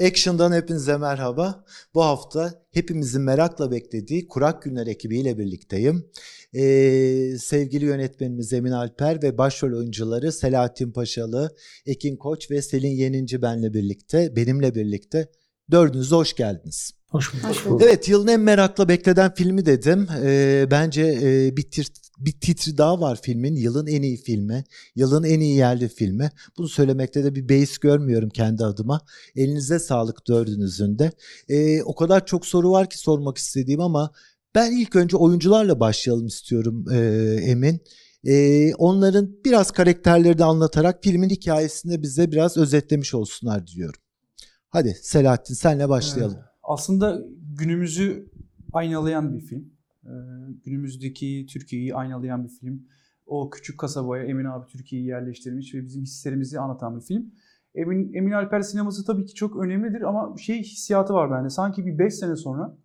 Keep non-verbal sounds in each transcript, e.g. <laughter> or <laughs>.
Action'dan hepinize merhaba. Bu hafta hepimizin merakla beklediği Kurak Günler ekibiyle birlikteyim. Ee, sevgili yönetmenimiz Emin Alper ve başrol oyuncuları Selahattin Paşalı, Ekin Koç ve Selin Yeninci benle birlikte, benimle birlikte dördünüz de hoş geldiniz. Hoş bulduk. Hoş bulduk. Evet yılın en merakla beklenen filmi dedim. Ee, bence e, bir, tir, bir titri daha var filmin. Yılın en iyi filmi. Yılın en iyi yerli filmi. Bunu söylemekte de bir beis görmüyorum kendi adıma. Elinize sağlık dördünüzün de. Ee, o kadar çok soru var ki sormak istediğim ama ben ilk önce oyuncularla başlayalım istiyorum e, Emin. Ee, onların biraz karakterleri de anlatarak filmin hikayesini bize biraz özetlemiş olsunlar diyorum. Hadi Selahattin senle başlayalım. Aslında günümüzü aynalayan bir film. Ee, günümüzdeki Türkiye'yi aynalayan bir film. O küçük kasabaya Emin abi Türkiye'yi yerleştirmiş ve bizim hislerimizi anlatan bir film. Emin, Emin Alper sineması tabii ki çok önemlidir ama şey hissiyatı var bende. Sanki bir 5 sene sonra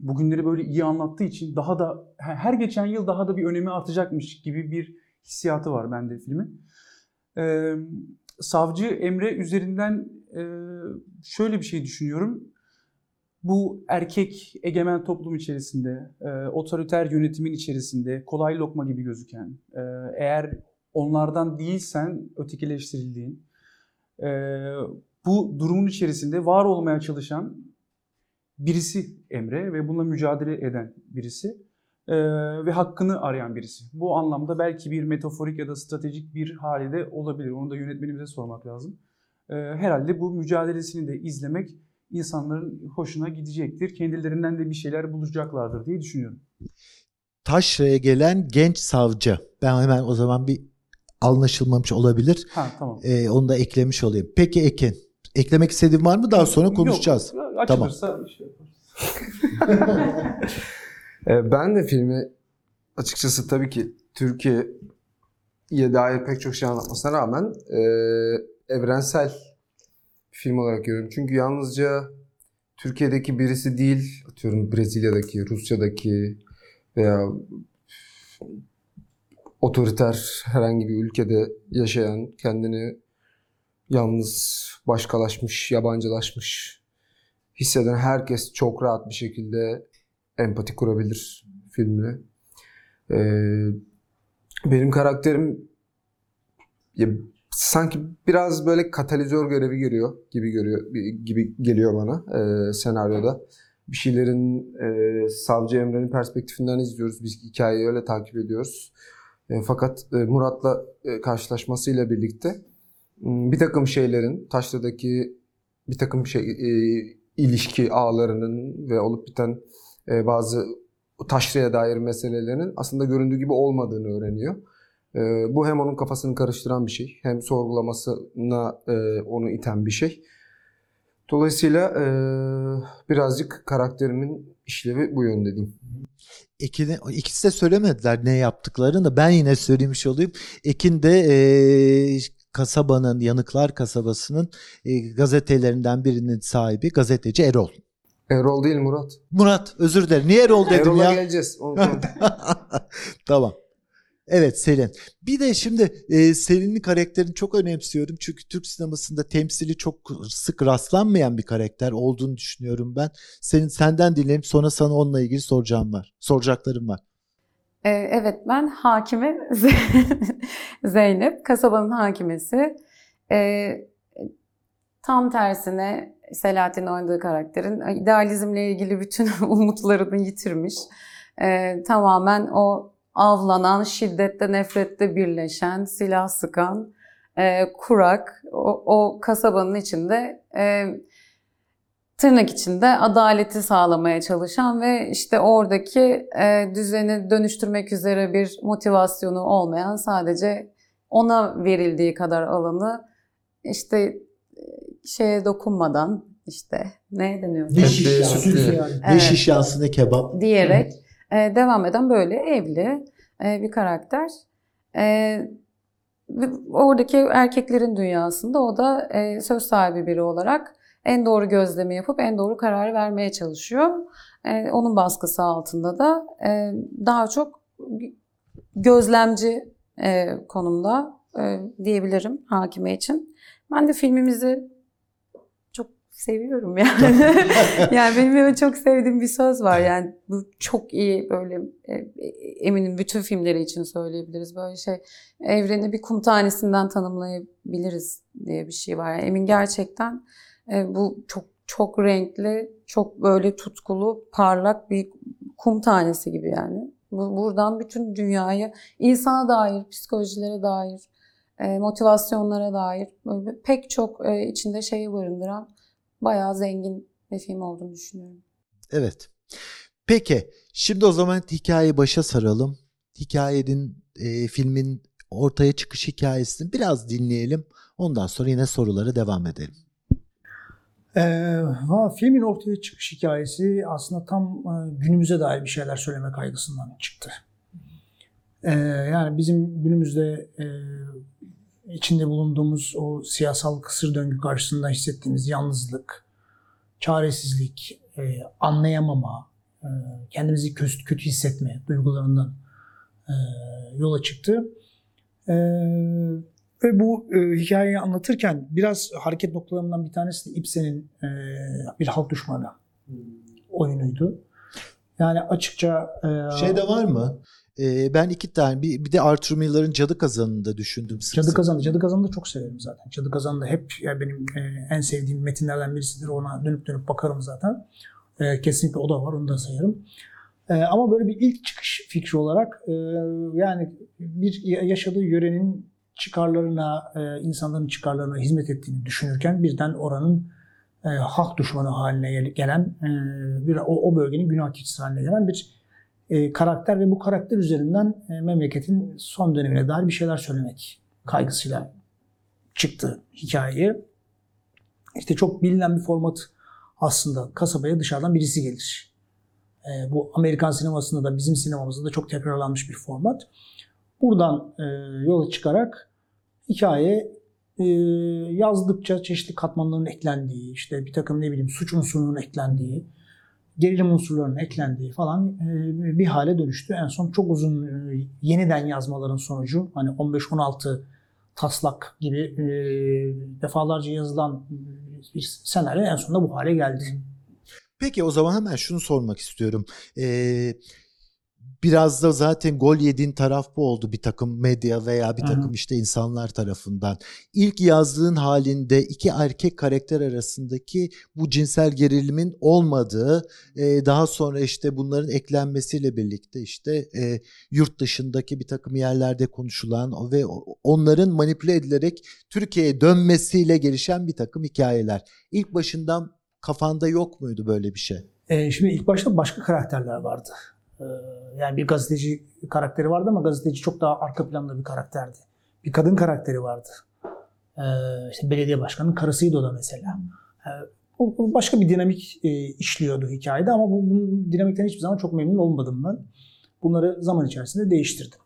bugünleri böyle iyi anlattığı için daha da her geçen yıl daha da bir önemi artacakmış gibi bir hissiyatı var bende filmin. Ee, Savcı Emre üzerinden şöyle bir şey düşünüyorum bu erkek egemen toplum içerisinde, otoriter yönetimin içerisinde kolay lokma gibi gözüken, eğer onlardan değilsen ötekileştirildiğin, bu durumun içerisinde var olmaya çalışan birisi Emre ve bununla mücadele eden birisi ve hakkını arayan birisi. Bu anlamda belki bir metaforik ya da stratejik bir hali de olabilir. Onu da yönetmenimize sormak lazım. E, herhalde bu mücadelesini de izlemek insanların hoşuna gidecektir. Kendilerinden de bir şeyler bulacaklardır diye düşünüyorum. Taşra'ya gelen genç savcı. Ben hemen o zaman bir anlaşılmamış olabilir. Ha tamam. Ee, onu da eklemiş olayım. Peki Ekin, eklemek istediğin var mı? Daha sonra konuşacağız. Yok, açılırsa işte <laughs> Ee, ben de filmi açıkçası tabii ki Türkiye'ye dair pek çok şey anlatmasına rağmen e, evrensel bir film olarak görüyorum. Çünkü yalnızca Türkiye'deki birisi değil, atıyorum Brezilya'daki, Rusya'daki veya otoriter herhangi bir ülkede yaşayan, kendini yalnız, başkalaşmış, yabancılaşmış hisseden herkes çok rahat bir şekilde empati kurabilir filmle. Ee, benim karakterim ya, sanki biraz böyle katalizör görevi görüyor gibi görüyor gibi geliyor bana e, senaryoda. Bir şeylerin e, Savcı Emre'nin perspektifinden izliyoruz. Biz hikayeyi öyle takip ediyoruz. E, fakat e, Murat'la e, karşılaşmasıyla birlikte bir takım şeylerin Taşra'daki bir takım şey e, ilişki ağlarının ve olup biten e, bazı taşraya dair meselelerin aslında göründüğü gibi olmadığını öğreniyor. E, bu hem onun kafasını karıştıran bir şey, hem sorgulamasına e, onu iten bir şey. Dolayısıyla e, birazcık karakterimin işlevi bu yönde diyeyim. Ekin'e, ikisi de söylemediler ne yaptıklarını da ben yine söylemiş olayım. Ekin de e, kasabanın, Yanıklar kasabasının e, gazetelerinden birinin sahibi gazeteci Erol. Erol değil Murat. Murat özür dilerim. Niye Erol dedim Erol'a ya? geleceğiz. <laughs> tamam. Evet Selin. Bir de şimdi e, Selin'in karakterini çok önemsiyorum. Çünkü Türk sinemasında temsili çok sık rastlanmayan bir karakter olduğunu düşünüyorum ben. Senin senden dinleyelim sonra sana onunla ilgili soracağım var. Soracaklarım var. Ee, evet ben hakime <laughs> Zeynep, kasabanın hakimesi. Ee, tam tersine Selahattin oynadığı karakterin idealizmle ilgili bütün <laughs> umutlarını yitirmiş. Ee, tamamen o avlanan, şiddette, nefrette birleşen, silah sıkan, e, kurak, o, o kasabanın içinde e, tırnak içinde adaleti sağlamaya çalışan ve işte oradaki e, düzeni dönüştürmek üzere bir motivasyonu olmayan sadece ona verildiği kadar alanı işte e, şeye dokunmadan işte ne deniyor? Ne şiş yansın, ne Evet. yansın ne kebap. diyerek e, devam eden böyle evli e, bir karakter. E, oradaki erkeklerin dünyasında o da e, söz sahibi biri olarak en doğru gözlemi yapıp en doğru kararı vermeye çalışıyor. E, onun baskısı altında da e, daha çok gözlemci e, konumda e, diyebilirim hakime için. Ben de filmimizi seviyorum yani. <laughs> yani benim böyle çok sevdiğim bir söz var. Yani bu çok iyi böyle e, eminim bütün filmleri için söyleyebiliriz. Böyle şey evreni bir kum tanesinden tanımlayabiliriz diye bir şey var. Yani Emin gerçekten e, bu çok çok renkli, çok böyle tutkulu, parlak bir kum tanesi gibi yani. Bu, buradan bütün dünyayı insana dair, psikolojilere dair, e, motivasyonlara dair pek çok içinde şeyi barındıran bayağı zengin bir film olduğunu düşünüyorum. Evet. Peki şimdi o zaman hikayeyi başa saralım. Hikayenin, e, filmin ortaya çıkış hikayesini biraz dinleyelim. Ondan sonra yine sorulara devam edelim. Ee, va- filmin ortaya çıkış hikayesi aslında tam e, günümüze dair bir şeyler söyleme kaygısından çıktı. Ee, yani bizim günümüzde e, içinde bulunduğumuz o siyasal kısır döngü karşısında hissettiğimiz yalnızlık, çaresizlik, e, anlayamama, e, kendimizi kötü, kötü hissetme duygularından e, yola çıktı. E, ve bu e, hikayeyi anlatırken biraz hareket noktalarından bir tanesi de Ibsen'in e, bir halk düşmanı oyunuydu. Yani açıkça e, Şey de var mı? E, ben iki tane bir, bir de Arthur Miller'ın Cadı Kazanı'nı da düşündüm. sık Cadı. Kazanı. Cadı Kazanı'nı da çok severim zaten. Cadı Kazanı da hep yani benim e, en sevdiğim metinlerden birisidir. Ona dönüp dönüp bakarım zaten. E, kesinlikle o da var. Onu da sayarım. E, ama böyle bir ilk çıkış fikri olarak e, yani bir ya- yaşadığı yörenin çıkarlarına, e, insanların çıkarlarına hizmet ettiğini düşünürken birden oranın e, halk düşmanı haline gel- gelen e, bir o, o bölgenin günah keçisi haline gelen bir e, karakter ve bu karakter üzerinden e, memleketin son dönemine dair bir şeyler söylemek kaygısıyla çıktı hikayeyi. İşte çok bilinen bir format aslında kasabaya dışarıdan birisi gelir. E, bu Amerikan sinemasında da bizim sinemamızda da çok tekrarlanmış bir format. Buradan yola çıkarak hikaye yazdıkça çeşitli katmanların eklendiği, işte bir takım ne bileyim suç unsurunun eklendiği, gerilim unsurlarının eklendiği falan e, bir hale dönüştü. En son çok uzun e, yeniden yazmaların sonucu hani 15-16 taslak gibi e, defalarca yazılan bir senaryo en sonunda bu hale geldi. Peki o zaman hemen şunu sormak istiyorum. Ee, biraz da zaten gol yediğin taraf bu oldu bir takım medya veya bir takım işte insanlar tarafından. İlk yazdığın halinde iki erkek karakter arasındaki bu cinsel gerilimin olmadığı, e, daha sonra işte bunların eklenmesiyle birlikte işte e, yurt dışındaki bir takım yerlerde konuşulan ve onların manipüle edilerek Türkiye'ye dönmesiyle gelişen bir takım hikayeler. İlk başından kafanda yok muydu böyle bir şey? E, şimdi ilk başta başka karakterler vardı. E, yani bir gazeteci karakteri vardı ama gazeteci çok daha arka planda bir karakterdi. Bir kadın karakteri vardı. E, işte belediye başkanının karısıydı o da mesela. E, o- başka bir dinamik e, işliyordu hikayede ama bu, bu dinamikten hiçbir zaman çok memnun olmadım ben. Bunları zaman içerisinde değiştirdim.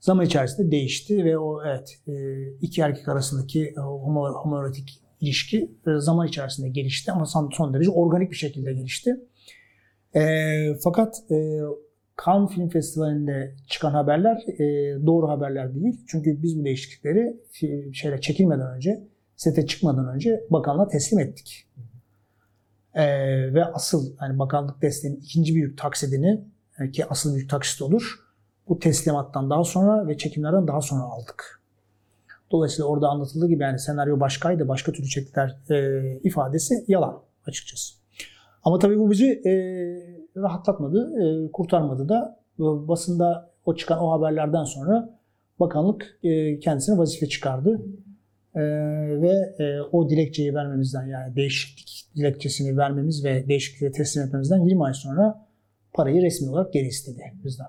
Zaman içerisinde değişti ve o evet e, iki erkek arasındaki e, homo, homoerotik ilişki zaman içerisinde gelişti ama son derece organik bir şekilde gelişti. E, fakat e, Cannes Film Festivali'nde çıkan haberler e, doğru haberler değil. Çünkü biz bu değişiklikleri şeyle çekilmeden önce, sete çıkmadan önce bakanlığa teslim ettik. E, ve asıl yani bakanlık desteğinin ikinci büyük taksidini e, ki asıl büyük taksit olur. Bu teslimattan daha sonra ve çekimlerden daha sonra aldık. Dolayısıyla orada anlatıldığı gibi yani senaryo başkaydı, başka türlü çektiler e, ifadesi yalan açıkçası. Ama tabii bu bizi e, rahatlatmadı, e, kurtarmadı da basında o çıkan o haberlerden sonra bakanlık e, kendisine vazife çıkardı. E, ve e, o dilekçeyi vermemizden yani değişiklik dilekçesini vermemiz ve değişikliğe teslim etmemizden 20 ay sonra parayı resmi olarak geri istedi bizden.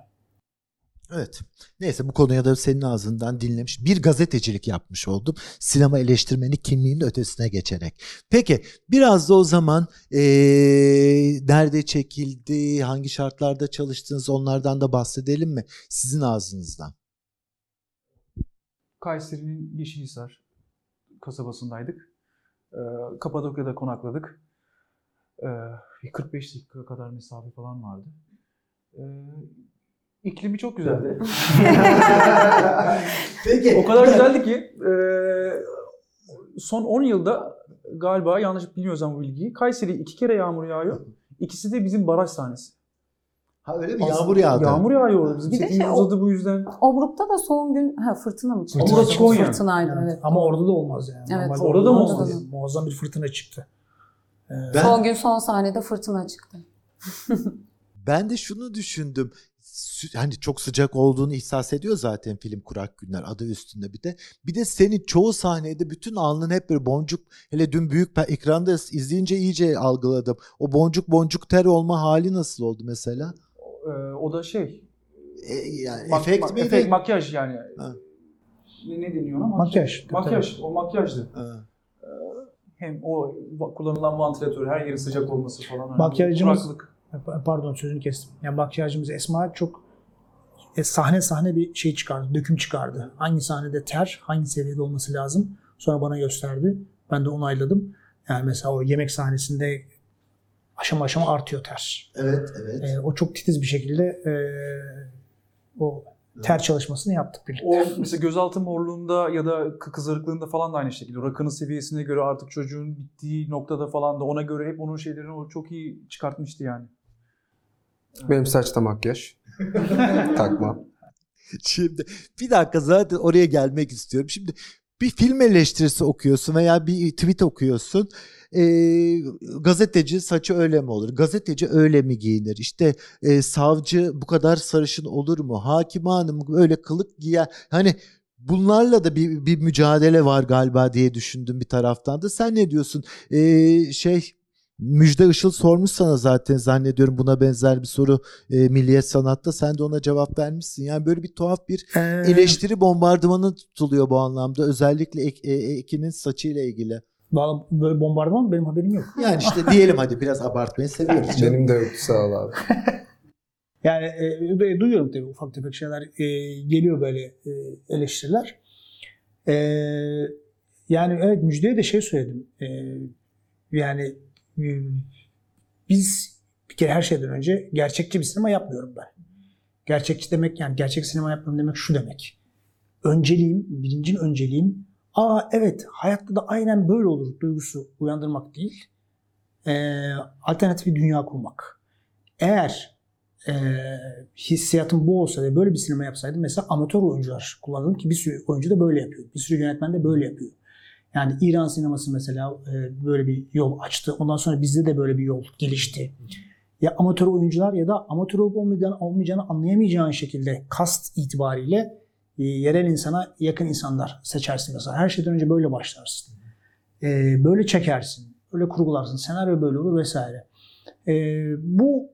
Evet. Neyse bu konuya da senin ağzından dinlemiş. Bir gazetecilik yapmış oldum. Sinema eleştirmeni kimliğinin ötesine geçerek. Peki biraz da o zaman eee, nerede çekildi, hangi şartlarda çalıştınız onlardan da bahsedelim mi? Sizin ağzınızdan. Kayseri'nin Yeşilhisar kasabasındaydık. Ee, Kapadokya'da konakladık. Ee, bir 45 dakika kadar mesafe falan vardı. Ee, iklimi çok güzeldi. <laughs> Peki. o kadar güzeldi ki e, son 10 yılda galiba yanlış bilmiyorsam bu bilgiyi. Kayseri iki kere yağmur yağıyor. İkisi de bizim baraj sahnesi. Ha öyle mi? Aslında Yağmur yağdı. Yağmur yağıyor orada. Bizim Bir de şey, uzadı bu yüzden. Obruk'ta da son gün ha fırtına mı çıktı? Fırtına. Obruk Konya. Fırtınaydı Evet. evet. Ama orada da olmaz yani. Evet, Normalde orada da mı olmaz. olmaz? Muazzam bir fırtına çıktı. Ee, Ben- Son gün son sahnede fırtına çıktı. Ben de şunu düşündüm. Hani çok sıcak olduğunu ihsas ediyor zaten film Kurak Günler adı üstünde bir de. Bir de senin çoğu sahnede bütün alnın hep bir boncuk. Hele dün büyük ekranda izleyince iyice algıladım. O boncuk boncuk ter olma hali nasıl oldu mesela? Ee, o da şey. E, yani mak- efekt mak- miydi? efekt, makyaj yani. Ha. Ne, ne deniyor ona? Makyaj. Makyaj. O makyajdı. Ha. Hem o kullanılan vantilatör, her yerin sıcak olması falan. Makyajımız-. Pardon sözünü kestim. Yani makyajımız Esma çok e, sahne sahne bir şey çıkardı, döküm çıkardı. Hangi sahnede ter, hangi seviyede olması lazım. Sonra bana gösterdi. Ben de onayladım. Yani mesela o yemek sahnesinde aşama aşama artıyor ter. Evet, evet. E, o çok titiz bir şekilde e, o ter çalışmasını yaptık birlikte. O mesela gözaltı morluğunda ya da kı- kızarıklığında falan da aynı şekilde. Rakının seviyesine göre artık çocuğun bittiği noktada falan da ona göre hep onun şeylerini o çok iyi çıkartmıştı yani. Benim saçta makyaj. <laughs> Takma. Şimdi bir dakika zaten oraya gelmek istiyorum. Şimdi bir film eleştirisi okuyorsun veya bir tweet okuyorsun. Ee, gazeteci saçı öyle mi olur? Gazeteci öyle mi giyinir? İşte e, savcı bu kadar sarışın olur mu? Hakim hanım öyle kılık giyer. Hani bunlarla da bir, bir mücadele var galiba diye düşündüm bir taraftan da. Sen ne diyorsun? Ee, şey Müjde Işıl sormuş sana zaten zannediyorum buna benzer bir soru e, Milliyet Sanat'ta. Sen de ona cevap vermişsin. Yani böyle bir tuhaf bir Ee, eleştiri bombardımanı tutuluyor bu anlamda. Özellikle Ek- e, Ekin'in saçıyla ilgili. Vallahi böyle bombardıman benim haberim yok. Yani işte diyelim hadi biraz abartmayı seviyoruz. canım. Benim de yoktu sağ ol abi. <laughs> Yani e, du- duyuyorum tabii ufak tefek şeyler e, geliyor böyle e, eleştiriler. E, yani evet Müjde'ye de şey söyledim. E, yani e, biz bir kere her şeyden önce gerçekçi bir sinema yapmıyorum ben. Gerçekçi demek yani gerçek sinema yapmıyorum demek şu demek. Önceliğim, birincin önceliğim aa evet hayatta da aynen böyle olur duygusu uyandırmak değil. E, alternatif bir dünya kurmak. Eğer e, hissiyatım bu olsa ve böyle bir sinema yapsaydım mesela amatör oyuncular kullandım ki bir sürü oyuncu da böyle yapıyor. Bir sürü yönetmen de böyle yapıyor. Yani İran sineması mesela e, böyle bir yol açtı. Ondan sonra bizde de böyle bir yol gelişti. Ya amatör oyuncular ya da amatör olup olmayacağını, olmayacağını anlayamayacağın şekilde kast itibariyle e, yerel insana yakın insanlar seçersin mesela. Her şeyden önce böyle başlarsın. E, böyle çekersin. Öyle kurgularsın. Senaryo böyle olur vesaire. Bu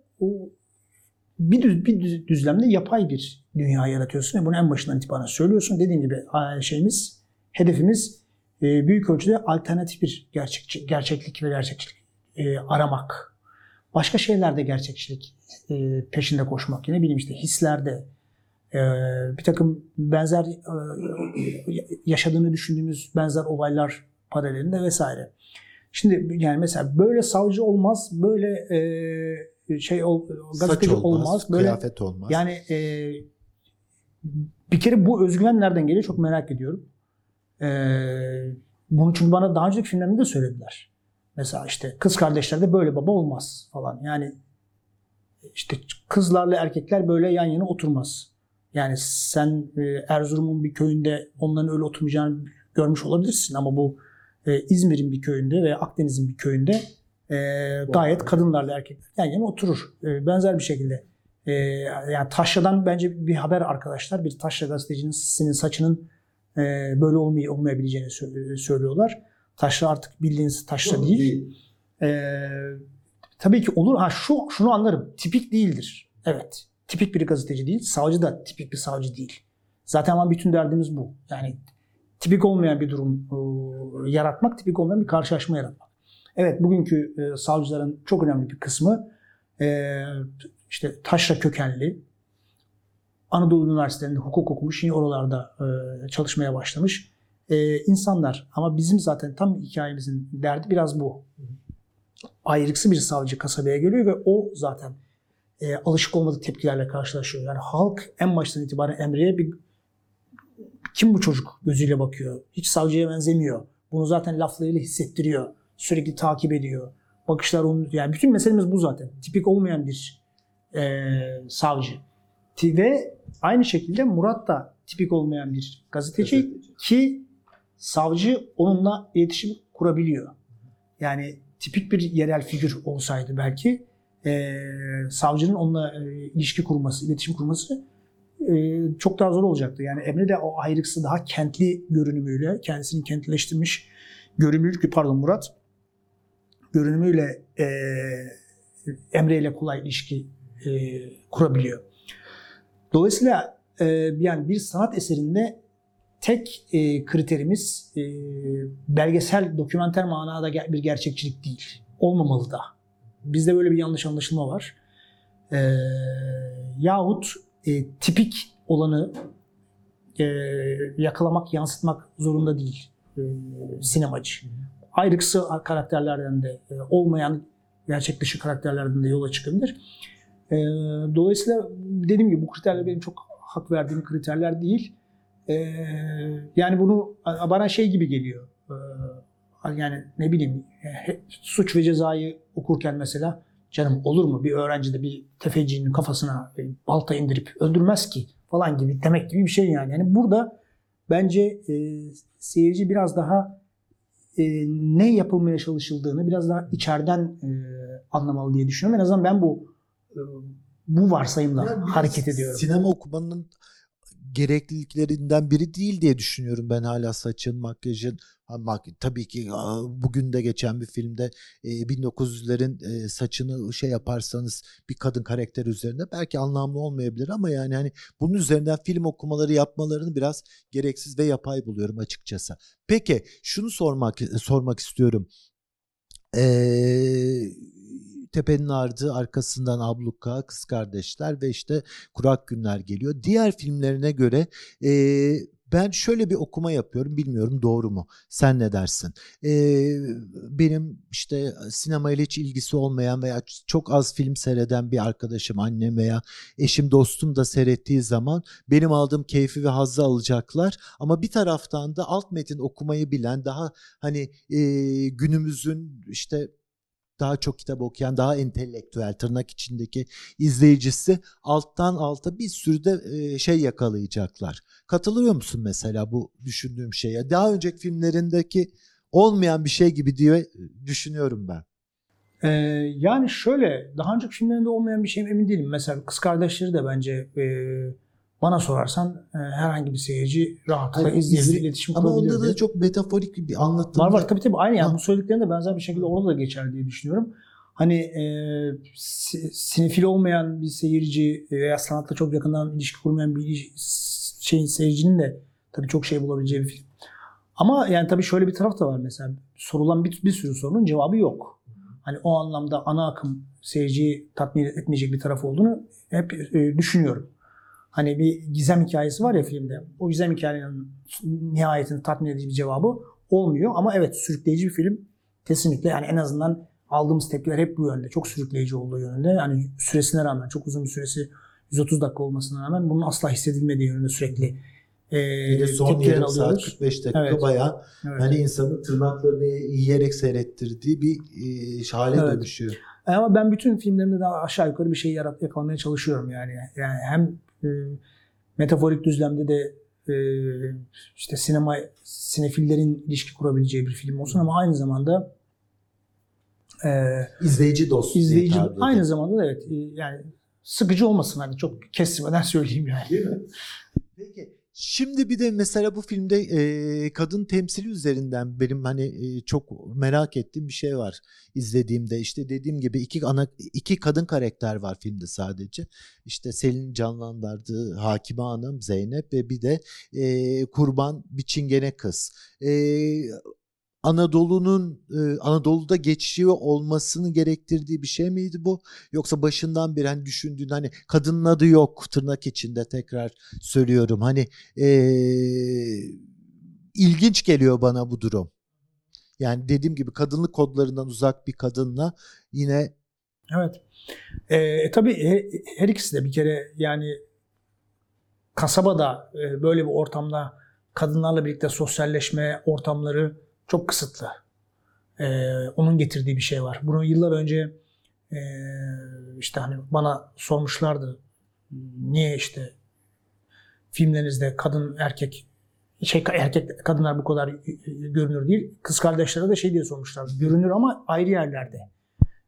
bir, düz, bir düz- düzlemde yapay bir dünya yaratıyorsun ve bunu en başından itibaren söylüyorsun. Dediğim gibi şeyimiz, hedefimiz e, büyük ölçüde alternatif bir gerçekçi, gerçeklik ve gerçekçilik e, aramak. Başka şeylerde gerçekçilik e, peşinde koşmak. Yine bileyim işte hislerde, e, bir takım benzer e, yaşadığını düşündüğümüz benzer olaylar paralelinde vesaire. Şimdi yani mesela böyle savcı olmaz, böyle e, şey ol, gazeteci olmaz, olmaz, böyle kıyafet olmaz. yani e, bir kere bu özgüven nereden geliyor çok merak ediyorum. E, bunu çünkü bana daha önceki filmlerinde de söylediler. Mesela işte kız kardeşlerde böyle baba olmaz falan. Yani işte kızlarla erkekler böyle yan yana oturmaz. Yani sen e, Erzurum'un bir köyünde onların öyle oturmayacağını görmüş olabilirsin ama bu e, İzmir'in bir köyünde veya Akdeniz'in bir köyünde e, gayet kadınlarla erkekler yan yana oturur. Benzer bir şekilde yani Taşra'dan bence bir haber arkadaşlar. Bir Taşra gazetecinin saçının böyle olmay olmayabileceğini sö- söylüyorlar. Taşra artık bildiğiniz Taşra değil. E, tabii ki olur. Ha şu şunu anlarım. Tipik değildir. Evet. Tipik bir gazeteci değil. Savcı da tipik bir savcı değil. Zaten ama bütün derdimiz bu. Yani tipik olmayan bir durum e, yaratmak, tipik olmayan bir karşılaşma yaratmak. Evet bugünkü e, savcıların çok önemli bir kısmı e, işte taşra kökenli, Anadolu Üniversitelerinde hukuk okumuş, yine oralarda e, çalışmaya başlamış e, insanlar. Ama bizim zaten tam hikayemizin derdi biraz bu. Ayrıksı bir savcı kasabaya geliyor ve o zaten e, alışık olmadığı tepkilerle karşılaşıyor. Yani halk en baştan itibaren Emre'ye bir kim bu çocuk gözüyle bakıyor. Hiç savcıya benzemiyor. Bunu zaten laflarıyla hissettiriyor. sürekli takip ediyor. Bakışlar onun yani bütün meselemiz bu zaten. Tipik olmayan bir e, savcı. Ve aynı şekilde Murat da tipik olmayan bir gazeteci ki savcı onunla iletişim kurabiliyor. Yani tipik bir yerel figür olsaydı belki e, savcının onunla e, ilişki kurması, iletişim kurması e, çok daha zor olacaktı. Yani Emre de o ayrıksı daha kentli görünümüyle, kendisini kentleştirmiş görünümlü, pardon Murat, görünümüyle e, Emre ile kolay ilişki e, kurabiliyor. Dolayısıyla e, yani bir sanat eserinde tek e, kriterimiz e, belgesel, dokümenter manada bir gerçekçilik değil. Olmamalı da. Bizde böyle bir yanlış anlaşılma var. Yahut tipik olanı yakalamak, yansıtmak zorunda değil sinemacı. Ayrıksı karakterlerden de olmayan gerçek dışı karakterlerden de yola çıkabilir. E, dolayısıyla dediğim gibi bu kriterler benim çok hak verdiğim kriterler değil. E, yani bunu bana şey gibi geliyor. E, yani ne bileyim e, suç ve cezayı okurken mesela canım olur mu bir öğrenci de bir tefecinin kafasına balta indirip öldürmez ki falan gibi demek gibi bir şey yani. Yani burada bence e, seyirci biraz daha e, ne yapılmaya çalışıldığını biraz daha içeriden e, anlamalı diye düşünüyorum. En azından ben bu bu varsayımla Yani hareket ediyorum. Sinema okumanın gerekliliklerinden biri değil diye düşünüyorum ben hala saçın, makyajın. Tabii ki bugün de geçen bir filmde e, 1900'lerin e, saçını şey yaparsanız bir kadın karakter üzerinde belki anlamlı olmayabilir ama yani hani bunun üzerinden film okumaları yapmalarını biraz gereksiz ve yapay buluyorum açıkçası. Peki şunu sormak sormak istiyorum. Ee, Tepenin Ardı arkasından Abluka, Kız Kardeşler ve işte Kurak Günler geliyor. Diğer filmlerine göre e, ben şöyle bir okuma yapıyorum bilmiyorum doğru mu? Sen ne dersin? E, benim işte sinemayla hiç ilgisi olmayan veya çok az film seyreden bir arkadaşım annem veya eşim dostum da seyrettiği zaman benim aldığım keyfi ve hazzı alacaklar. Ama bir taraftan da alt metin okumayı bilen daha hani e, günümüzün işte daha çok kitap okuyan, daha entelektüel tırnak içindeki izleyicisi alttan alta bir sürü de e, şey yakalayacaklar. Katılıyor musun mesela bu düşündüğüm şeye? Daha önceki filmlerindeki olmayan bir şey gibi diye düşünüyorum ben. Ee, yani şöyle daha önceki filmlerinde olmayan bir şeyim emin değilim. Mesela Kız Kardeşleri de bence e, bana sorarsan e, herhangi bir seyirci rahatlıkla izleyebilir, izle- iletişim Ama kurabilir. onda da çok metaforik bir anlatım. Var var tabii tabii aynı yani bu söylediklerin de benzer bir şekilde orada da geçer diye düşünüyorum. Hani e, si- sinefil olmayan bir seyirci veya sanatla çok yakından ilişki kurmayan bir şeyin seyircinin de tabii çok şey bulabileceği bir film. Ama yani tabii şöyle bir taraf da var mesela sorulan bir, bir sürü sorunun cevabı yok. Hani o anlamda ana akım seyirciyi tatmin etmeyecek bir taraf olduğunu hep e, düşünüyorum. Hani bir gizem hikayesi var ya filmde. O gizem hikayenin nihayetinde tatmin edici bir cevabı olmuyor. Ama evet sürükleyici bir film. Kesinlikle yani en azından aldığımız tepkiler hep bu yönde. Çok sürükleyici olduğu yönünde. Yani süresine rağmen çok uzun bir süresi 130 dakika olmasına rağmen bunun asla hissedilmediği yönünde sürekli e, Bir de son yarım saat alıyoruz. 45 dakika Evet. bayağı Evet. hani insanın tırnaklarını yiyerek seyrettirdiği bir e, hale Evet. dönüşüyor. Ama ben bütün filmlerimde daha aşağı yukarı bir şey yarat yakalamaya çalışıyorum yani. Yani hem e, metaforik düzlemde de e, işte sinema sinefillerin ilişki kurabileceği bir film olsun ama aynı zamanda e, İzleyici dostu. diye izleyici aynı zamanda da evet e, yani sıkıcı olmasın hani çok kestirmeden <laughs> söyleyeyim yani. Değil mi? Peki şimdi bir de mesela bu filmde e, kadın temsili üzerinden benim hani e, çok merak ettiğim bir şey var izlediğimde işte dediğim gibi iki ana iki kadın karakter var filmde sadece işte Selin canlandırdığı Hakime Hanım Zeynep ve bir de e, kurban bir çingene kız. E, Anadolu'nun e, Anadolu'da geçiyor olmasını gerektirdiği bir şey miydi bu? Yoksa başından beri hani düşündüğün hani kadının adı yok tırnak içinde tekrar söylüyorum. Hani e, ilginç geliyor bana bu durum. Yani dediğim gibi kadınlık kodlarından uzak bir kadınla yine Evet. Ee, tabii he- her ikisi de bir kere yani kasabada e, böyle bir ortamda kadınlarla birlikte sosyalleşme ortamları çok kısıtlı. Ee, onun getirdiği bir şey var. Bunu yıllar önce e, işte hani bana sormuşlardı. Niye işte filmlerinizde kadın erkek şey erkek kadınlar bu kadar görünür değil. Kız kardeşlere de şey diye sormuşlar. Görünür ama ayrı yerlerde.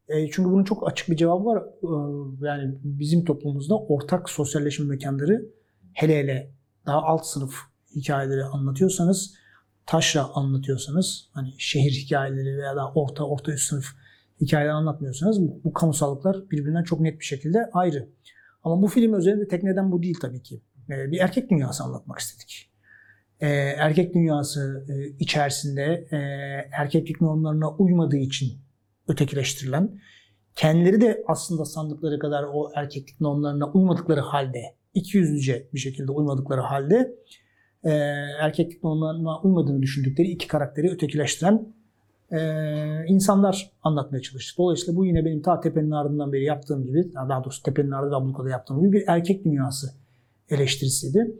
E, çünkü bunun çok açık bir cevabı var. E, yani bizim toplumumuzda ortak sosyalleşme mekanları hele hele daha alt sınıf hikayeleri anlatıyorsanız, taşra anlatıyorsanız, hani şehir hikayeleri veya da orta orta üst sınıf hikayeler anlatmıyorsanız bu, bu kamusallıklar birbirinden çok net bir şekilde ayrı. Ama bu film özelinde tek neden bu değil tabii ki. E, bir erkek dünyası anlatmak istedik. E, erkek dünyası e, içerisinde e, erkeklik normlarına uymadığı için ötekileştirilen, kendileri de aslında sandıkları kadar o erkeklik normlarına uymadıkları halde, ikiyüzlüce bir şekilde uymadıkları halde e, erkeklik normlarına uymadığını düşündükleri iki karakteri ötekileştiren e, insanlar anlatmaya çalıştık. Dolayısıyla bu yine benim ta Tepe'nin ardından beri yaptığım gibi, daha doğrusu Tepe'nin ardı ve Abluka'da yaptığım gibi bir erkek dünyası eleştirisiydi.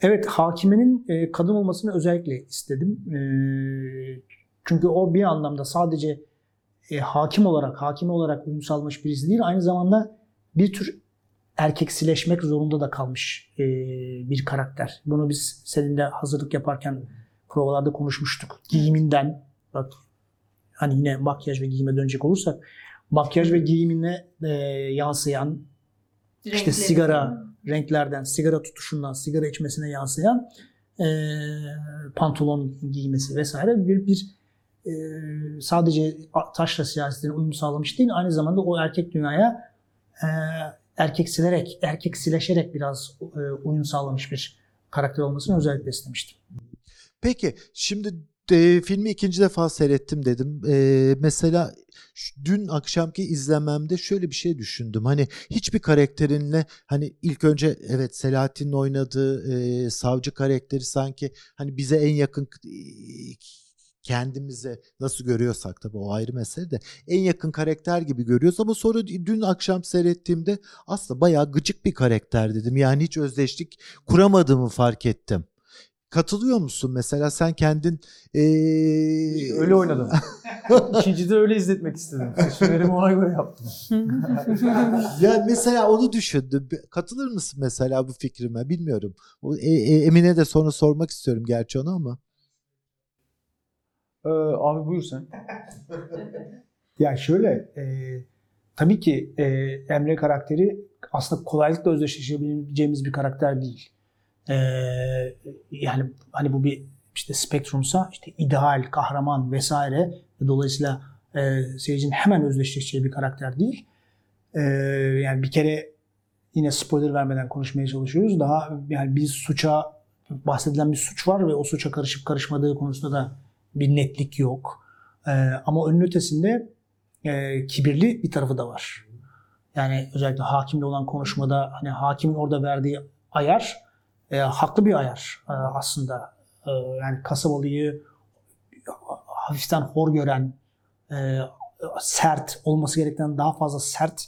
Evet, hakimenin e, kadın olmasını özellikle istedim. E, çünkü o bir anlamda sadece e, hakim olarak, hakime olarak uyum sağlamış birisi değil, aynı zamanda bir tür erkeksileşmek zorunda da kalmış e, bir karakter. Bunu biz seninle hazırlık yaparken provalarda konuşmuştuk. Giyiminden, bak hani yine makyaj ve giyime dönecek olursak, makyaj ve giyimine e, yansıyan, işte Renkleri. sigara, renklerden, sigara tutuşundan, sigara içmesine yansıyan e, pantolon giymesi vesaire bir, bir e, sadece taşra siyasetine uyum sağlamış değil, aynı zamanda o erkek dünyaya e, erkeksilerek, erkeksileşerek biraz e, uyum sağlamış bir karakter olmasını özellikle istemiştim. Peki şimdi e, filmi ikinci defa seyrettim dedim. E, mesela dün akşamki izlememde şöyle bir şey düşündüm. Hani hiçbir karakterinle hani ilk önce evet Selahattin'in oynadığı e, savcı karakteri sanki hani bize en yakın e, kendimize nasıl görüyorsak tabii o ayrı mesele de en yakın karakter gibi görüyoruz ama sonra dün akşam seyrettiğimde aslında bayağı gıcık bir karakter dedim. Yani hiç özdeşlik kuramadığımı fark ettim. Katılıyor musun mesela sen kendin eee, Öyle oynadım. <laughs> İkincide öyle izletmek istedim. Seçimlerimi ona göre yaptım. <laughs> ya mesela onu düşündüm. Katılır mısın mesela bu fikrime? Bilmiyorum. E- e- Emine de sonra sormak istiyorum gerçi onu ama. Ee, abi buyur sen. <laughs> Ya şöyle, e, tabii ki e, Emre karakteri aslında kolaylıkla özdeşleşebileceğimiz bir karakter değil. E, yani hani bu bir işte spektrumsa işte ideal, kahraman vesaire ve dolayısıyla e, seyircinin hemen özdeşleşeceği bir karakter değil. E, yani bir kere yine spoiler vermeden konuşmaya çalışıyoruz. Daha yani bir suça bahsedilen bir suç var ve o suça karışıp karışmadığı konusunda da bir netlik yok. E, ama onun ötesinde e, kibirli bir tarafı da var. Yani özellikle hakimle olan konuşmada hani hakimin orada verdiği ayar e, haklı bir ayar e, aslında. E, yani kasabalıyı hafiften hor gören, e, sert olması gerektiğinden daha fazla sert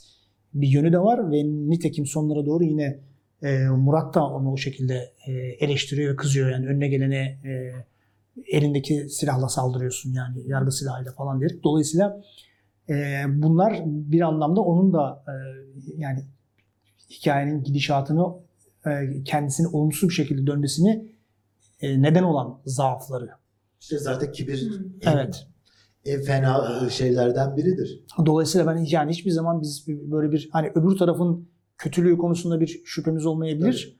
bir yönü de var ve nitekim sonlara doğru yine e, Murat da onu o şekilde e, eleştiriyor ve kızıyor. Yani önüne gelene e, elindeki silahla saldırıyorsun yani yargı silahıyla falan diyerek. Dolayısıyla e, bunlar bir anlamda onun da e, yani hikayenin gidişatını e, kendisini olumsuz bir şekilde dönmesini e, neden olan zaafları. İşte zaten kibir Evet. en fena e, şeylerden biridir. Dolayısıyla ben yani hiçbir zaman biz böyle bir hani öbür tarafın kötülüğü konusunda bir şüphemiz olmayabilir.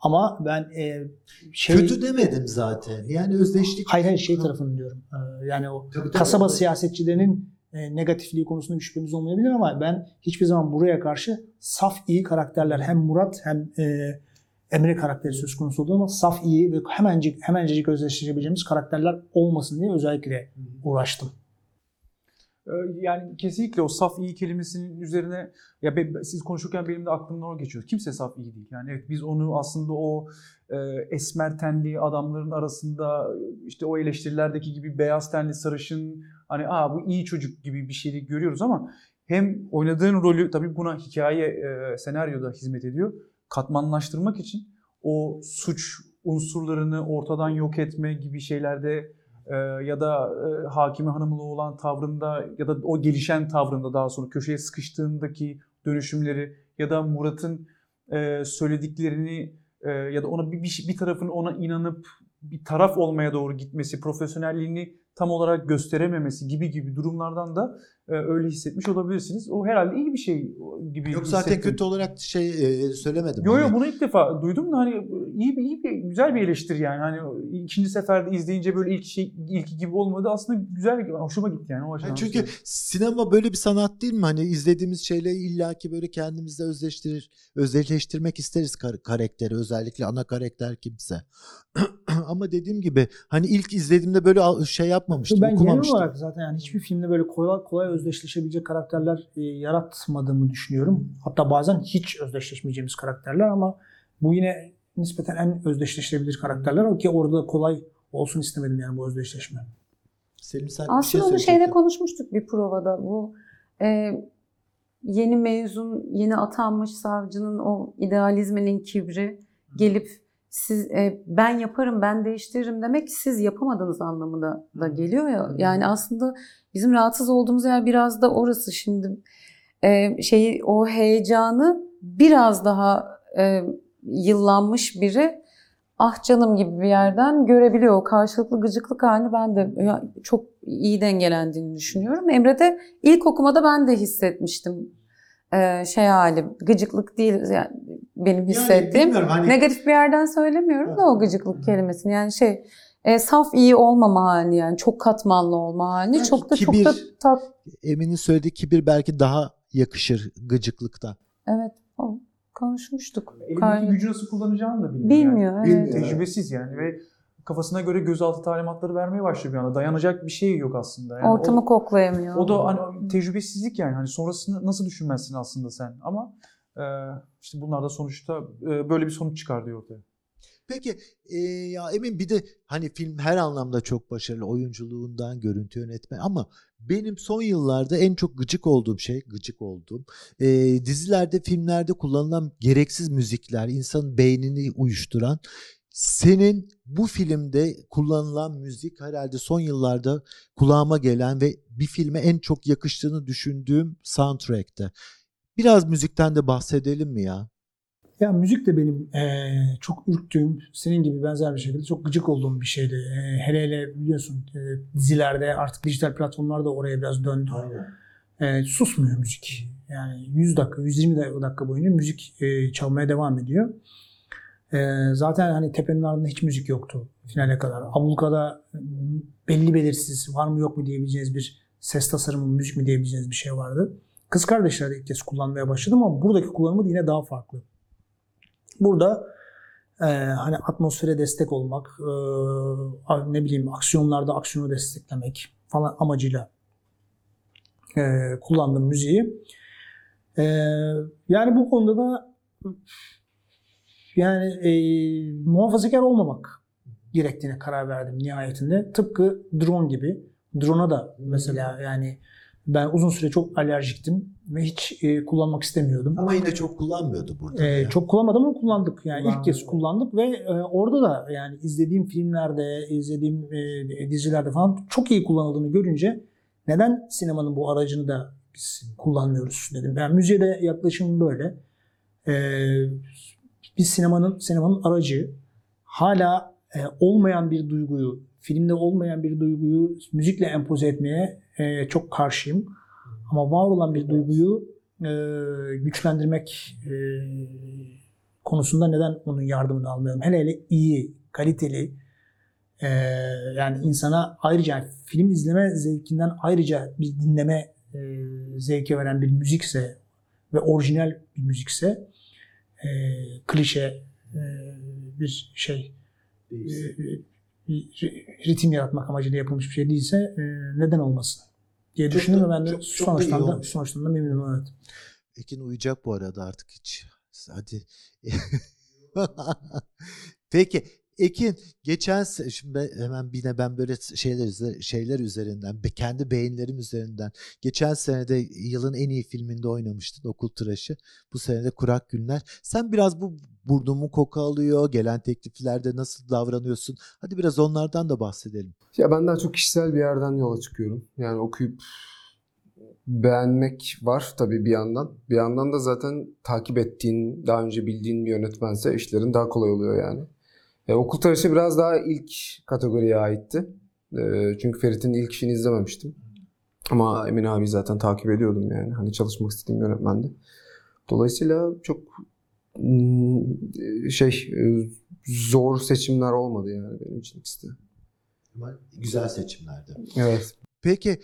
Ama ben e, şey Kötü demedim zaten. Yani özdeşlik. hayır hayır şey tarafını diyorum. E, yani o Tabii, tabii. kasaba siyasetçilerinin e, negatifliği konusunda bir şüphemiz olmayabilir ama ben hiçbir zaman buraya karşı saf iyi karakterler hem Murat hem e, Emre karakteri söz konusu olduğu ama saf iyi ve hemencik hemencecik özdeşleşebileceğimiz karakterler olmasın diye özellikle uğraştım. Ee, Yani kesinlikle o saf iyi kelimesinin üzerine ya be- siz konuşurken benim de aklımdan o geçiyor. Kimse saf iyi değil. Yani evet biz onu aslında o e, esmer tenli adamların arasında işte o eleştirilerdeki gibi beyaz tenli sarışın hani aa bu iyi çocuk gibi bir şeyi görüyoruz ama hem oynadığın rolü tabii buna hikaye e, senaryoda hizmet ediyor. Katmanlaştırmak için o suç unsurlarını ortadan yok etme gibi şeylerde Ee, ya da e, Hakime Hanım'la olan tavrında ya da o gelişen tavrında daha sonra köşeye sıkıştığındaki dönüşümleri ya da Murat'ın e, söylediklerini e, ya da ona bir, bir, bir tarafın ona inanıp bir taraf olmaya doğru gitmesi, profesyonelliğini tam olarak gösterememesi gibi gibi durumlardan da e, öyle hissetmiş olabilirsiniz. O herhalde iyi bir şey gibi Yok zaten hissettim. kötü olarak şey e, söylemedim. Yo yo Hani bunu ilk defa duydum da hani iyi bir iyi bir güzel bir eleştiri yani. Hani ikinci seferde izleyince böyle ilk şey ilki gibi olmadı. Aslında güzel hoşuma gitti yani o açıdan. Yani çünkü sinema böyle bir sanat değil mi? Hani izlediğimiz şeyle illaki böyle kendimizle özleştirir, özdeşleştirmek isteriz kar- karakteri özellikle ana karakter kimse. <clears throat> Ama dediğim gibi hani ilk izlediğimde böyle şey yapmamıştım, Ben genel okumamıştım. olarak zaten yani hiçbir filmde böyle kolay kolay özdeşleşebilecek karakterler e, yaratmadığımı düşünüyorum. Hatta bazen hiç özdeşleşmeyeceğimiz karakterler ama bu yine nispeten en özdeşleştirebilir karakterler o ki orada kolay olsun istemedim yani bu özdeşleşme. Selim sen bir şey Aslında onu şeyde konuşmuştuk bir provada. Bu e, yeni mezun, yeni atanmış savcının o idealizminin kibri gelip siz e, ben yaparım, ben değiştiririm demek siz yapamadığınız anlamında da geliyor ya. Yani aslında bizim rahatsız olduğumuz yer biraz da orası. Şimdi e, şeyi o heyecanı biraz daha e, yıllanmış biri ah canım gibi bir yerden görebiliyor. O karşılıklı gıcıklık halini ben de çok iyi dengelendiğini düşünüyorum. Emre'de ilk okumada ben de hissetmiştim. Ee, şey hali gıcıklık değil yani benim hissettiğim. bilmiyorum, hani- Negatif bir yerden söylemiyorum da o gıcıklık kelimesini. Yani şey e, saf iyi olmama hali yani çok katmanlı olma hali. Belki çok da çok da kibir- tat Emin'in söylediği kibir belki daha yakışır gıcıklıktan. evet o, konuşmuştuk. Elindeki Kar- gücü nasıl kullanacağını da bilmiyor. Bilmiyor, yani. evet. Tecrübesiz yani ve kafasına göre gözaltı talimatları vermeye başlıyor bir anda. Dayanacak bir şey yok aslında. Yani Ortamı o, koklayamıyor. o da hani tecrübesizlik yani. Hani sonrasını nasıl düşünmezsin aslında sen. Ama e, işte bunlar da sonuçta e, böyle bir sonuç çıkardı ortaya. Peki e, ya Emin bir de hani film her anlamda çok başarılı oyunculuğundan görüntü yönetme ama benim son yıllarda en çok gıcık olduğum şey gıcık olduğum e, dizilerde filmlerde kullanılan gereksiz müzikler insanın beynini uyuşturan senin bu filmde kullanılan müzik herhalde son yıllarda kulağıma gelen ve bir filme en çok yakıştığını düşündüğüm soundtrack'te. Biraz müzikten de bahsedelim mi ya? Ya müzik de benim eee, çok ürktüğüm, senin gibi benzer bir şekilde çok gıcık olduğum bir şeydi. Eee, hele hele biliyorsun eee, dizilerde artık dijital platformlar da oraya biraz döndü. Eee, susmuyor müzik. Yani 100 dakika, 120 dakika boyunca müzik eee, çalmaya devam ediyor. Eee, zaten hani tepenin ardında hiç müzik yoktu finale kadar. Ablukada m, belli belirsiz var mı yok mu diyebileceğiniz bir ses tasarımı, müzik mi diyebileceğiniz bir şey vardı. Kız kardeşler de ilk kez kullanmaya başladım ama buradaki kullanımı da yine daha farklı. Burada e, hani atmosfere destek olmak, e, ne bileyim aksiyonlarda aksiyonu desteklemek falan amacıyla e, kullandığım müziği. E, yani bu konuda da yani e, muhafazakar olmamak gerektiğine karar verdim nihayetinde. Tıpkı drone gibi. Drone'a da mesela yani ben uzun süre çok alerjiktim ve hiç e, kullanmak istemiyordum. Ama yine çok kullanmıyordu burada. Ee, ya. çok kullanmadım ama kullandık. Yani ilk kez Kullandık. ve e, orada da yani izlediğim filmlerde, izlediğim e, dizilerde falan çok iyi kullanıldığını görünce neden sinemanın bu aracını da biz kullanmıyoruz dedim. Ben müziğe de yaklaşımım böyle. Ee, biz sinemanın sinemanın aracı hala e, olmayan bir duyguyu, filmde olmayan bir duyguyu müzikle empoze etmeye e, çok karşıyım. Ama var olan bir duyguyu e, güçlendirmek e, konusunda neden onun yardımını almayalım? Hele hele iyi, kaliteli, e, yani insana ayrıca film izleme zevkinden ayrıca bir dinleme e, zevki veren bir müzikse ve orijinal bir müzikse e, klişe e, bir şey e, ritim yaratmak amacıyla yapılmış bir şey değilse e, neden olmasın diye Çok düşündüm da- ve ben de çok- çok da sonuçtan da, sonuçtan da memnunum evet. Ekin uyuyacak bu arada artık hiç. Hadi. <laughs> Peki Ekin geçen şimdi hemen yine ben böyle şeyler şeyler üzerinden kendi beğenilerim üzerinden geçen sene de yılın en iyi filminde oynamıştın Okul Tıraşı. Bu sene de Kurak Günler. Sen biraz bu burnumu koku alıyor, gelen tekliflerde nasıl davranıyorsun? Hadi biraz onlardan da bahsedelim. Ya ben daha çok kişisel bir yerden yola çıkıyorum. Yani okuyup beğenmek var tabii bir yandan. Bir yandan da zaten takip ettiğin, daha önce bildiğin bir yönetmense işlerin daha kolay oluyor yani. E, Okul Tıraşı biraz daha ilk kategoriye aitti. E, çünkü Ferit'in ilk işini izlememiştim. Ama Emin abi zaten takip ediyordum yani. Hani çalışmak istediğim yönetmendi. Dolayısıyla çok mm, şey e, zor seçimler olmadı yani benim için ikisi de. Ama güzel seçimlerdi. Evet. Peki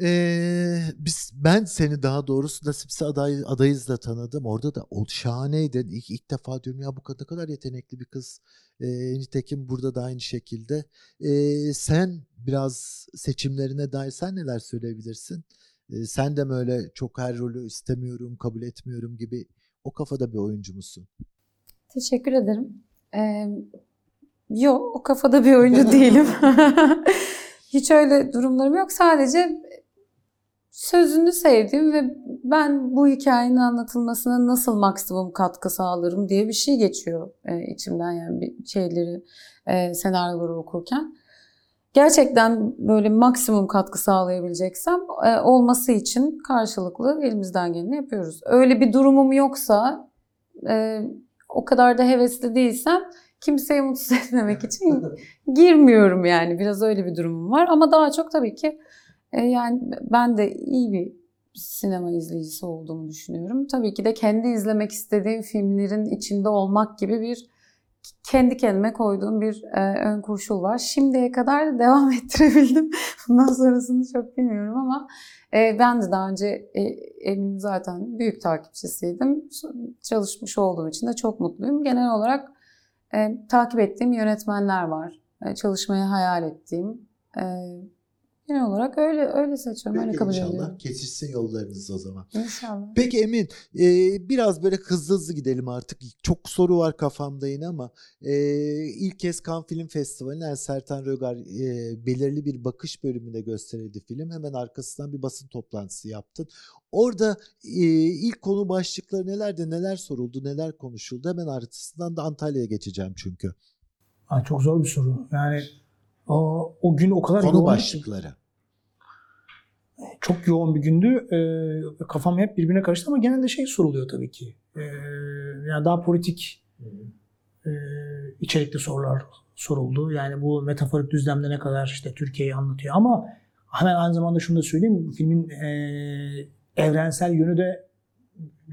eee, biz ben seni daha doğrusu nasipse aday adayızla tanıdım. Orada da o şahaneydin. İlk, ilk defa diyorum ya bu kadar, ne kadar yetenekli bir kız. Eee, nitekim burada da aynı şekilde. Eee, sen biraz seçimlerine dair sen neler söyleyebilirsin? Eee, sen de mi öyle çok her rolü istemiyorum, kabul etmiyorum gibi o kafada bir oyuncu musun? Teşekkür ederim. Ee, yok, o kafada bir oyuncu <laughs> değilim. <laughs> Hiç öyle durumlarım yok. Sadece sözünü sevdiğim ve ben bu hikayenin anlatılmasına nasıl maksimum katkı sağlarım diye bir şey geçiyor e, içimden yani bir şeyleri, e, senaryoları okurken. Gerçekten böyle maksimum katkı sağlayabileceksem e, olması için karşılıklı elimizden geleni yapıyoruz. Öyle bir durumum yoksa e, o kadar da hevesli değilsem kimseyi mutsuz <laughs> etmemek için <laughs> girmiyorum yani. Biraz öyle bir durumum var ama daha çok tabii ki e, yani ben de iyi bir sinema izleyicisi olduğumu düşünüyorum. Tabii ki de kendi izlemek istediğim filmlerin içinde olmak gibi bir kendi kendime koyduğum bir e, ön koşul var. Şimdiye kadar da <laughs> devam ettirebildim. Bundan sonrasını çok bilmiyorum ama e, ben de daha önce e, Emin zaten büyük takipçisiydim. Çalışmış olduğum için de çok mutluyum. Genel olarak e, takip ettiğim yönetmenler var. E, çalışmayı hayal ettiğim. E, genel olarak öyle öyle seçiyorum. Öyle Peki kabul inşallah ediyorum. kesişsin yollarınız o zaman. İnşallah. Peki Emin, e, biraz böyle hızlı hızlı gidelim artık. Çok soru var kafamda yine ama e, ilk kez Cannes Film Festivali'ne Sertan Röger e, belirli bir bakış bölümünde gösterildi film. Hemen arkasından bir basın toplantısı yaptın. Orada e, ilk konu başlıkları nelerdi, neler soruldu, neler konuşuldu? Hemen arkasından da Antalya'ya geçeceğim çünkü. Aa, çok zor bir soru. Yani o, o gün o kadar Konu yoğun başlıkları. çok yoğun bir gündü. Ee, kafam hep birbirine karıştı ama genelde şey soruluyor tabii ki. Ee, yani daha politik e, içerikli sorular soruldu. Yani bu metaforik düzlemde ne kadar işte Türkiye'yi anlatıyor ama hemen aynı zamanda şunu da söyleyeyim. Filmin e, evrensel yönü de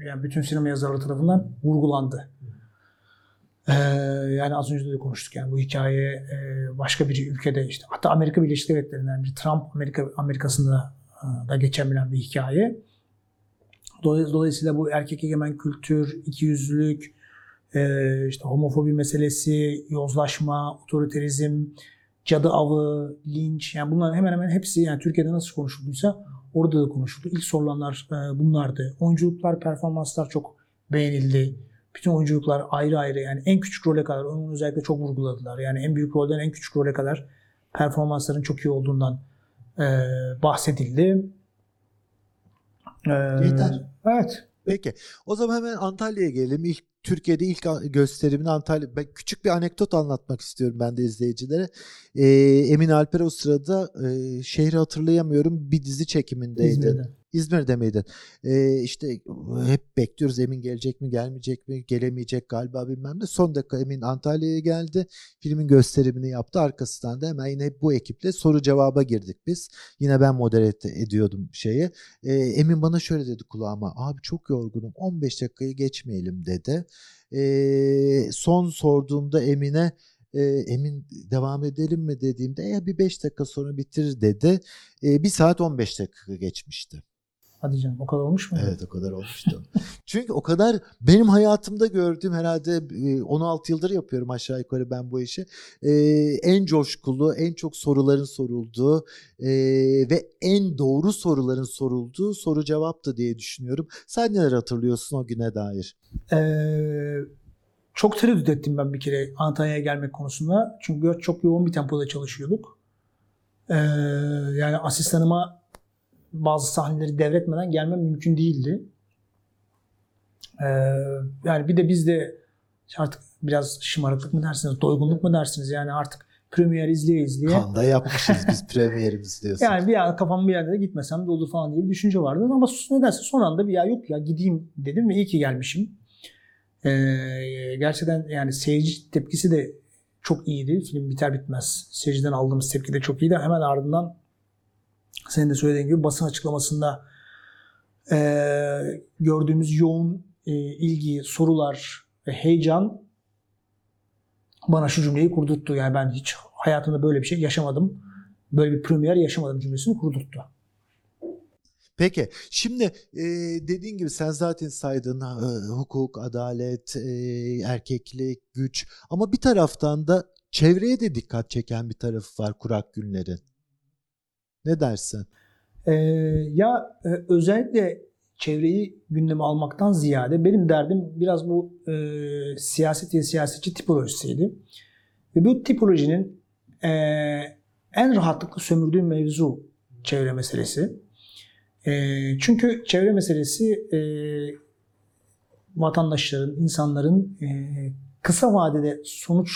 yani bütün sinema yazarları tarafından vurgulandı. Ee, yani az önce de konuştuk yani bu hikaye e, başka bir ülkede işte hatta Amerika Birleşik Devletleri'nden bir Trump Amerika Amerika'sında e, da geçebilen bir hikaye. Dolay- Dolayısıyla bu erkek egemen kültür, ikiyüzlülük, e, işte homofobi meselesi, yozlaşma, otoriterizm, cadı avı, linç yani bunların hemen hemen hepsi yani Türkiye'de nasıl konuşulduysa orada da konuşuldu. İlk sorulanlar e, bunlardı. Oyunculuklar, performanslar çok beğenildi. Bütün oyunculuklar ayrı ayrı yani en küçük role kadar onu özellikle çok vurguladılar. Yani en büyük rolden en küçük role kadar performansların çok iyi olduğundan e, bahsedildi. E, Yeter. Evet. Peki. O zaman hemen Antalya'ya gelelim. İlk Türkiye'de ilk gösterimini Antalya. Ben küçük bir anekdot anlatmak istiyorum ben de izleyicilere. Ee, Emin Alper o sırada e, şehri hatırlayamıyorum bir dizi çekimindeydi. İzmir'de. İzmir'de miydin? Ee, işte hep bekliyoruz Emin gelecek mi gelmeyecek mi gelemeyecek galiba bilmem ne. Son dakika Emin Antalya'ya geldi. Filmin gösterimini yaptı. Arkasından da hemen yine bu ekiple soru cevaba girdik biz. Yine ben modere ediyordum şeyi. Ee, Emin bana şöyle dedi kulağıma. Abi çok yorgunum 15 dakikayı geçmeyelim dedi. Ee, son sorduğumda Emin'e e, Emin devam edelim mi dediğimde ya bir 5 dakika sonra bitir dedi. E, bir saat 15 dakika geçmişti. Hadi canım o kadar olmuş mu? Evet o kadar olmuştu. <laughs> Çünkü o kadar benim hayatımda gördüğüm herhalde e, 16 yıldır yapıyorum aşağı yukarı ben bu işi. E, en coşkulu, en çok soruların sorulduğu e, ve en doğru soruların sorulduğu soru cevaptı diye düşünüyorum. Sen neler hatırlıyorsun o güne dair? Ee, çok tereddüt ettim ben bir kere Antalya'ya gelmek konusunda. Çünkü çok yoğun bir tempoda çalışıyorduk. Ee, yani asistanıma bazı sahneleri devretmeden gelmem mümkün değildi. Ee, yani bir de biz de artık biraz şımarıklık mı dersiniz, doygunluk mu dersiniz? Yani artık Premier izleye izleye. Kanda yapmışız biz premierimiz diyorsun. <laughs> Yani bir yer, kafam bir yerde de gitmesem de olur falan diye bir düşünce vardı. Ama nedense son anda bir ya yok ya gideyim dedim ve iyi ki gelmişim. Ee, gerçekten yani seyirci tepkisi de çok iyiydi. Film biter bitmez. Seyirciden aldığımız tepki de çok iyiydi. Hemen ardından senin de söylediğin gibi basın açıklamasında ee, gördüğümüz yoğun e, ilgi, sorular ve heyecan bana şu cümleyi kurdurttu. Yani ben hiç hayatımda böyle bir şey yaşamadım. Böyle bir premier yaşamadım cümlesini kurdurttu. Peki şimdi e, dediğin gibi sen zaten saydın e, hukuk, adalet, e, erkeklik, güç ama bir taraftan da çevreye de dikkat çeken bir tarafı var Kurak Günler'in. Ne dersin? Ee, ya e, özellikle çevreyi gündeme almaktan ziyade benim derdim biraz bu e, siyaset ve siyasetçi tipolojisiydi. Ve bu tipolojinin e, en rahatlıkla sömürdüğü mevzu çevre meselesi. E, çünkü çevre meselesi e, vatandaşların, insanların e, kısa vadede sonuç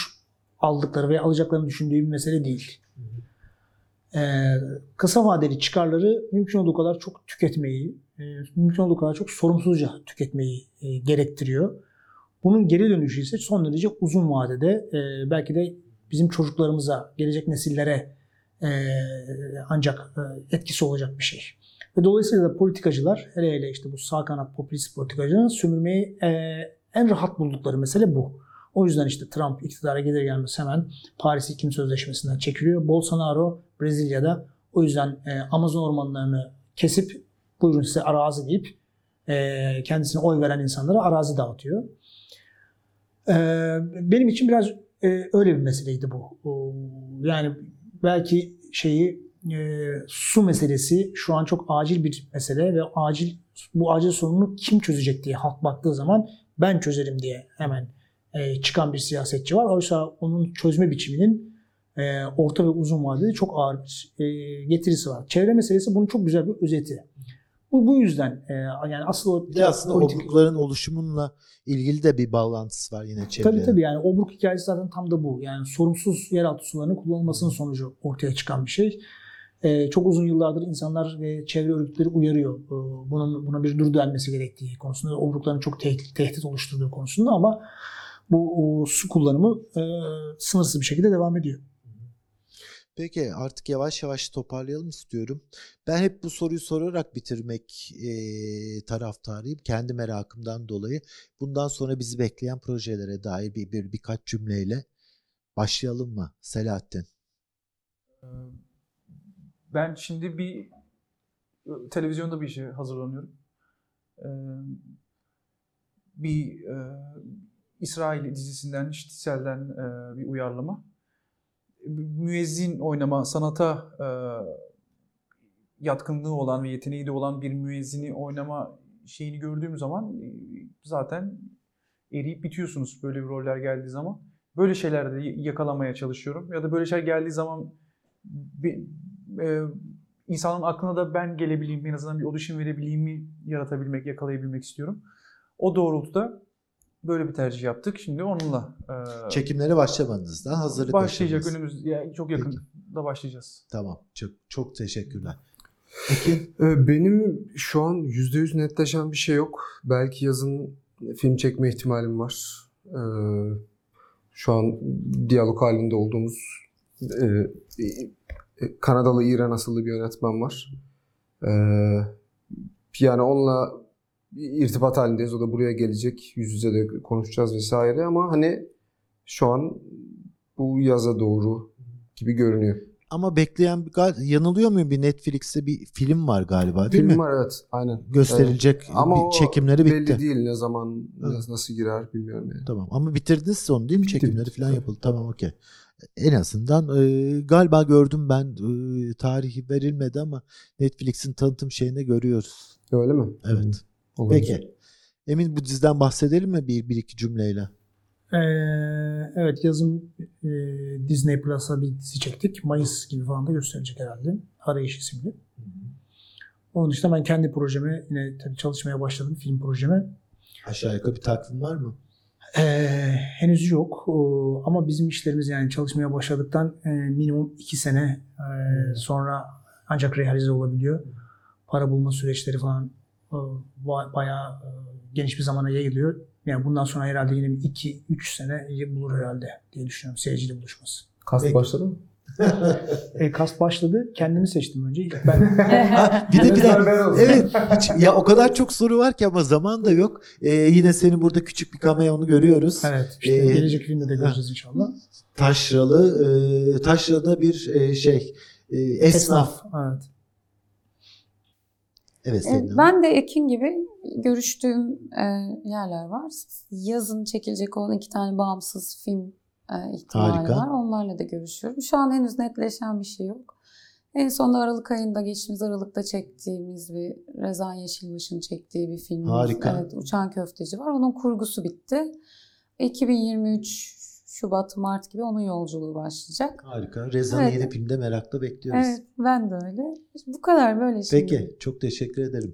aldıkları ve alacaklarını düşündüğü bir mesele değil. E, kısa vadeli çıkarları mümkün olduğu kadar çok tüketmeyi, e, mümkün olduğu kadar çok sorumsuzca tüketmeyi e, gerektiriyor. Bunun geri dönüşü ise son derece uzun vadede e, belki de bizim çocuklarımıza, gelecek nesillere ancak etkisi olacak bir şey. Ve dolayısıyla da politikacılar, hele hele işte bu sağ kanat popülist politikacıların sömürmeyi en rahat buldukları mesele bu. O yüzden işte Trump iktidara gelir gelmez hemen Paris İklim Sözleşmesi'nden çekiliyor. Bolsonaro Brezilya'da o yüzden e, Amazon ormanlarını kesip buyurun size arazi deyip e, kendisine oy veren insanlara arazi dağıtıyor. E, benim için biraz e, öyle bir meseleydi bu. O, yani belki şeyi e, su meselesi şu an çok acil bir mesele ve acil bu acil sorunu kim çözecek diye halk baktığı zaman ben çözerim diye hemen e, çıkan bir siyasetçi var. Oysa onun çözme biçiminin e, orta ve uzun vadede çok ağır bir e, getirisi var. Çevre meselesi bunun çok güzel bir özeti. Bu bu yüzden e, yani asıl o de aslında obrukların oluşumunla ilgili de bir bağlantısı var yine çevreye. Tabii tabii yani obruk hikayesi zaten tam da bu. Yani sorumsuz yeraltı sularının kullanılmasının sonucu ortaya çıkan bir şey. Çok uzun yıllardır insanlar ve çevre örgütleri uyarıyor. Bunun buna bir dur denmesi gerektiği konusunda, obrukların çok tehdit, tehdit oluşturduğu konusunda ama bu o, su kullanımı e, sınırsız bir şekilde devam ediyor. Peki artık yavaş yavaş toparlayalım istiyorum. Ben hep bu soruyu sorarak bitirmek e, taraftarıyım. Kendi merakımdan dolayı. Bundan sonra bizi bekleyen projelere dair bir, bir birkaç cümleyle başlayalım mı Selahattin? Ben şimdi bir televizyonda bir işe hazırlanıyorum. Bir İsrail dizisinden, Şitsel'den bir uyarlama. Müezzin oynama, sanata e, yatkınlığı olan ve yeteneği de olan bir müezzini oynama şeyini gördüğüm zaman e, zaten eriyip bitiyorsunuz böyle bir roller geldiği zaman. Böyle şeylerde yakalamaya çalışıyorum. Ya da böyle şey geldiği zaman bir, e, insanın aklına da ben gelebileyim, en azından bir audition verebileyimi yaratabilmek, yakalayabilmek istiyorum. O doğrultuda böyle bir tercih yaptık. Şimdi onunla e, Çekimlere başlamadınız daha hazırlık başlayacak önümüz yani çok yakın Peki. da başlayacağız. Tamam. Çok çok teşekkürler. Ekin Ee, Benim şu an %100 netleşen bir şey yok. Belki yazın film çekme ihtimalim var. Ee, Şu an diyalog halinde olduğumuz e, e, Kanadalı İran asıllı bir yönetmen var. Yani onunla irtibat halindeyiz. O da buraya gelecek. Yüz yüze de konuşacağız vesaire ama hani şu an bu yaza doğru gibi görünüyor. ama bekleyen yanılıyor muyum bir Netflix'te bir film var galiba değil Film mi? var evet aynen. Gösterilecek Ama bir çekimleri bitti. Belli değil ne zaman Evet. nasıl girer bilmiyorum yani. Tamam ama bitirdiniz siz onu değil mi? Bitti, Çekimleri falan yapıldı. Tamam okey. En azından e, galiba gördüm ben e, tarihi verilmedi ama Netflix'in tanıtım şeyinde görüyoruz. Öyle mi? Evet. Olabilir. Peki. Emin bu diziden bahsedelim mi bir, bir iki cümleyle? Ee, evet yazın e, Disney Plus'a bir dizi çektik. Mayıs gibi falan da gösterecek herhalde. Arayış isimli. Onun dışında ben kendi projeme yine tabii çalışmaya başladım film projeme. Aşağı yukarı bir takvim var mı? Ee, henüz yok Ee, ama bizim işlerimiz yani çalışmaya başladıktan e, minimum iki sene e, sonra ancak realize olabiliyor. Para bulma süreçleri falan bayağı e, geniş bir zamana yayılıyor. Yani bundan sonra herhalde yine bir iki, üç sene bulur herhalde diye düşünüyorum seyirciyle buluşması. Kast Peki. başladı mı? <laughs> E, kast başladı. Kendimi seçtim önce. İlk ben Ha, <laughs> bir de bir de evet hiç- ya o kadar çok soru var ki ama zaman da yok. Ee, yine senin burada küçük bir cameo'nu görüyoruz. evet işte Ee, gelecek filmde de göreceğiz inşallah. Taşralı, e, Taşra'da bir e, şey e, esnaf. Evet. Evet E, senin. Ben de Ekin gibi görüştüğüm e, yerler var. Yazın çekilecek olan iki tane bağımsız film e, ihtimali Harika. var. Onlarla da görüşüyorum. Şu an henüz netleşen bir şey yok. En son Aralık ayında, geçtiğimiz Aralık'ta çektiğimiz bir Rezan Yeşilbaş'ın çektiği bir film. Harika. Evet, Uçan Köfteci var. Onun kurgusu bitti. 2023 Şubat, Mart gibi onun yolculuğu başlayacak. Harika. Rezan'ı Evet. yeni filmde merakla bekliyoruz. Evet, ben de öyle. Bu kadar böyle şimdi. Peki, çok teşekkür ederim.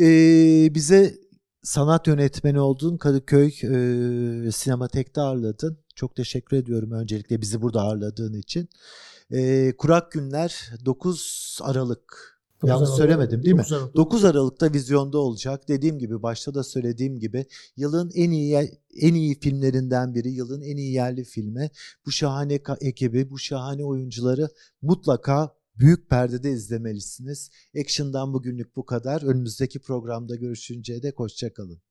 Ee, bize sanat yönetmeni olduğun Kadıköy e, Sinematek'te ağırladın. Çok teşekkür ediyorum öncelikle bizi burada ağırladığın için. Ee, Kurak Günler 9 Aralık. Yanlış Aralık. söylemedim değil mi? 9 Aralık. 9 Aralık'ta vizyonda olacak. Dediğim gibi başta da söylediğim gibi yılın en iyi en iyi filmlerinden biri, yılın en iyi yerli filmi. Bu şahane ekibi, bu şahane oyuncuları mutlaka büyük perdede izlemelisiniz. Action'dan bugünlük bu kadar. Önümüzdeki programda görüşünceye dek hoşçakalın.